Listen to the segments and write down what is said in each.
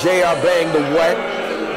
JR Bang the what?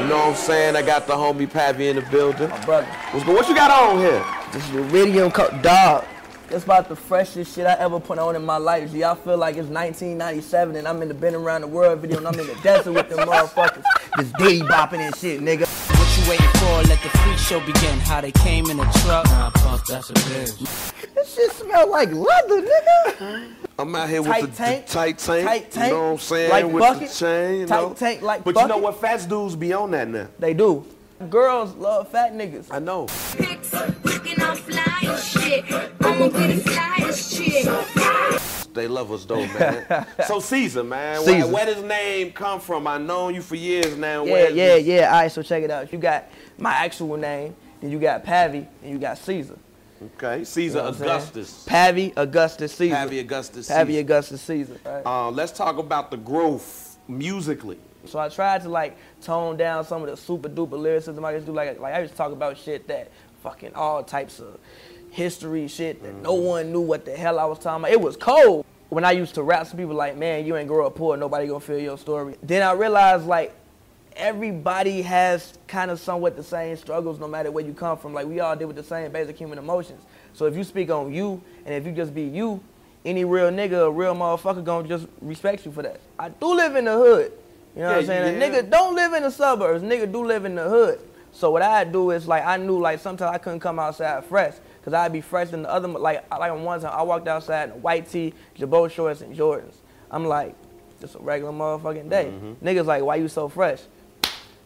You know what I'm saying? I got the homie Pavi in the building. My brother. What's good? What you got on here? This is Iridium co- dog. It's about the freshest shit I ever put on in my life. G, I feel like it's 1997 and I'm in the Been Around the World video and I'm in the desert with them motherfuckers. Just diddy bopping and shit, nigga. What you waiting for? Let the freak show begin. How they came in a truck. Nah, punk, that's a bitch. This shit smell like leather, nigga. I'm out here Tight with the, tank. the tight tank. Tight tank. You know what I'm saying? Like with bucket. the chain. You Tight know? tank like But you know what? Fats dudes be on that now. They do. Girls love fat niggas. I know. pics, looking all fly and shit. I'ma be the flyest chick. They love us though, man. so Caesar, man. Caesar. Where, where does name come from? I known you for years now. Yeah, yeah, this- yeah. All right, so check it out. You got my actual name, then you got Pavi, and you got Caesar. Okay, Caesar You know what I'm saying? Augustus. Pavi Augustus Caesar. Pavi Augustus Pavi Caesar. Augustus Caesar. Right? Uh, let's talk about the growth musically. So I tried to like tone down some of the super duper lyricism I just do. Like, like I just talk about shit that fucking all types of history shit that no one knew what the hell I was talking about. It was cold. When I used to rap, some people like, man, you ain't grow up poor, nobody gonna feel your story. Then I realized like everybody has kind of somewhat the same struggles no matter where you come from. Like we all deal with the same basic human emotions. So if you speak on you and if you just be you, any real nigga, a real motherfucker gonna just respect you for that. I do live in the hood. You know what I'm saying? yeah. A nigga don't live in the suburbs. Nigga do live in the hood. So what I do is like I knew like sometimes I couldn't come outside fresh because I'd be fresh than the other. Like like one time I walked outside in a white tee, Jabot shorts and Jordans. I'm like, just a regular motherfucking day. Mm-hmm. Niggas like, why you so fresh?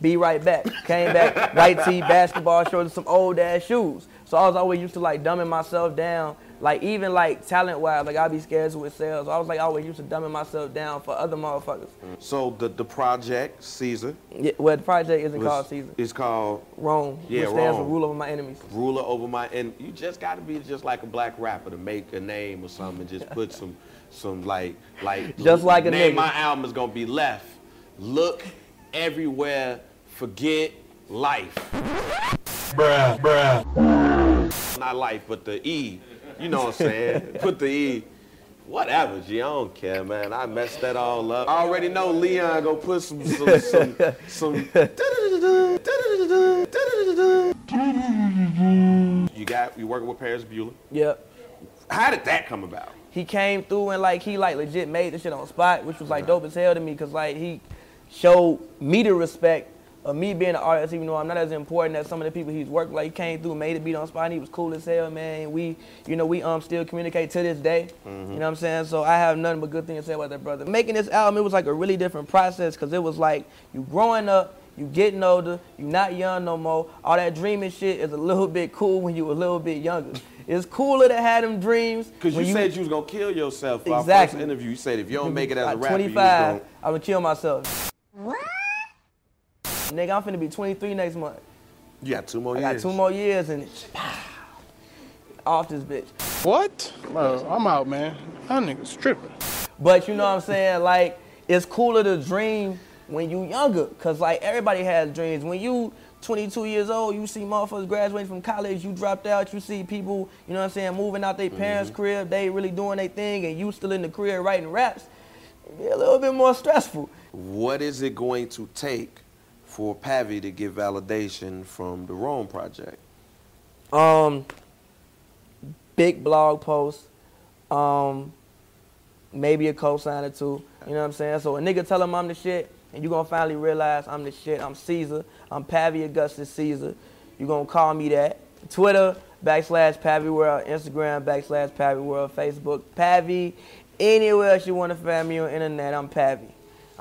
Be right back. Came back, white tee, basketball shorts, and some old ass shoes. So I was always used to like dumbing myself down. Like even like talent wise, like I'd be scared to excel. So I was like always used to dumbing myself down for other motherfuckers. So the the project Caesar Yeah, well, the project isn't was- called Caesar. It's called Rome, Yeah, which stands for ruler over my enemies. ruler over my and you just got to be just like a black rapper to make a name or something and just put some some like like Just like a name nigga. my album is gonna be left look everywhere forget life bruh bruh not life but the e you know what i'm saying put the e Whatever, G. I don't care, man. I messed that all up. I already know Leon gonna put some some some some. You got you working with Paris Bueller. Yep. How did that come about? He came through and like he like legit made the shit on spot, which was like dope as hell to me, cause like he showed me the respect of me being an artist, even though I'm not as important as some of the people he's worked. with. Like he came through, made it beat on spot, and he was cool as hell, man. We, you know, we um still communicate to this day. You know what I'm saying? So I have nothing but good things to say about that brother. Making this album, it was like a really different process, cause it was like you growing up. You getting older, you not young no more. All that dreaming shit is a little bit cool when you a little bit younger. It's cooler to have them dreams. Because you, when said you was gonna kill yourself. For Our Exactly. first interview, you said if you don't make it as a At rapper, you was 25, gonna. I would kill myself. What? Nigga, I'm finna be 23 next month. You got two more I years. got two more years and off this bitch. What? Bro, I'm out, man. That nigga's tripping. But you know what I'm saying? Like, it's cooler to dream when you younger. Cause like everybody has dreams. When you 22 years old, you see motherfuckers graduating from college, you dropped out, you see people, you know what I'm saying, moving out their parents' mm-hmm. crib, they really doing their thing, and you still in the crib writing raps. It be a little bit more stressful. What is it going to take for Pavi to get validation from the Rome project? Um, big blog post, um, maybe a co-sign or two. You know what I'm saying? So a nigga tell him I'm the shit, and you gonna finally realize I'm the shit. I'm Caesar. I'm Pavi Augustus Caesar. You gonna call me that. Twitter backslash Pavi World, Instagram backslash Pavi World, Facebook Pavi. Anywhere else you wanna find me on the internet, I'm Pavi.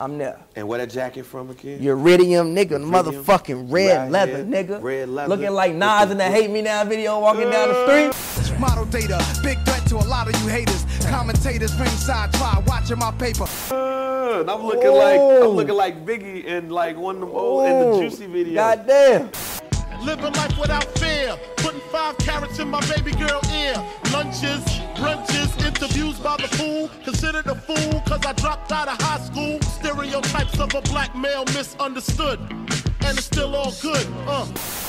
I'm there. And where that jacket from again? Uridium, nigga, Iridium. motherfucking red Right leather, here. nigga. Red leather. Looking like With Nas the- in the Hate Me Now video walking down the street. Model data, big threat to a lot of you haters. Commentators ringside try watching my paper. Uh, and I'm looking like I'm looking like Biggie in like one of them old in the Juicy video. Goddamn. Living life without fear. Putting five carrots in my baby girl ear. Lunches, brunches, interviews by the fool. Considered a fool cause I dropped out of high school. Stereotypes of a black male misunderstood. And it's still all good. Uh.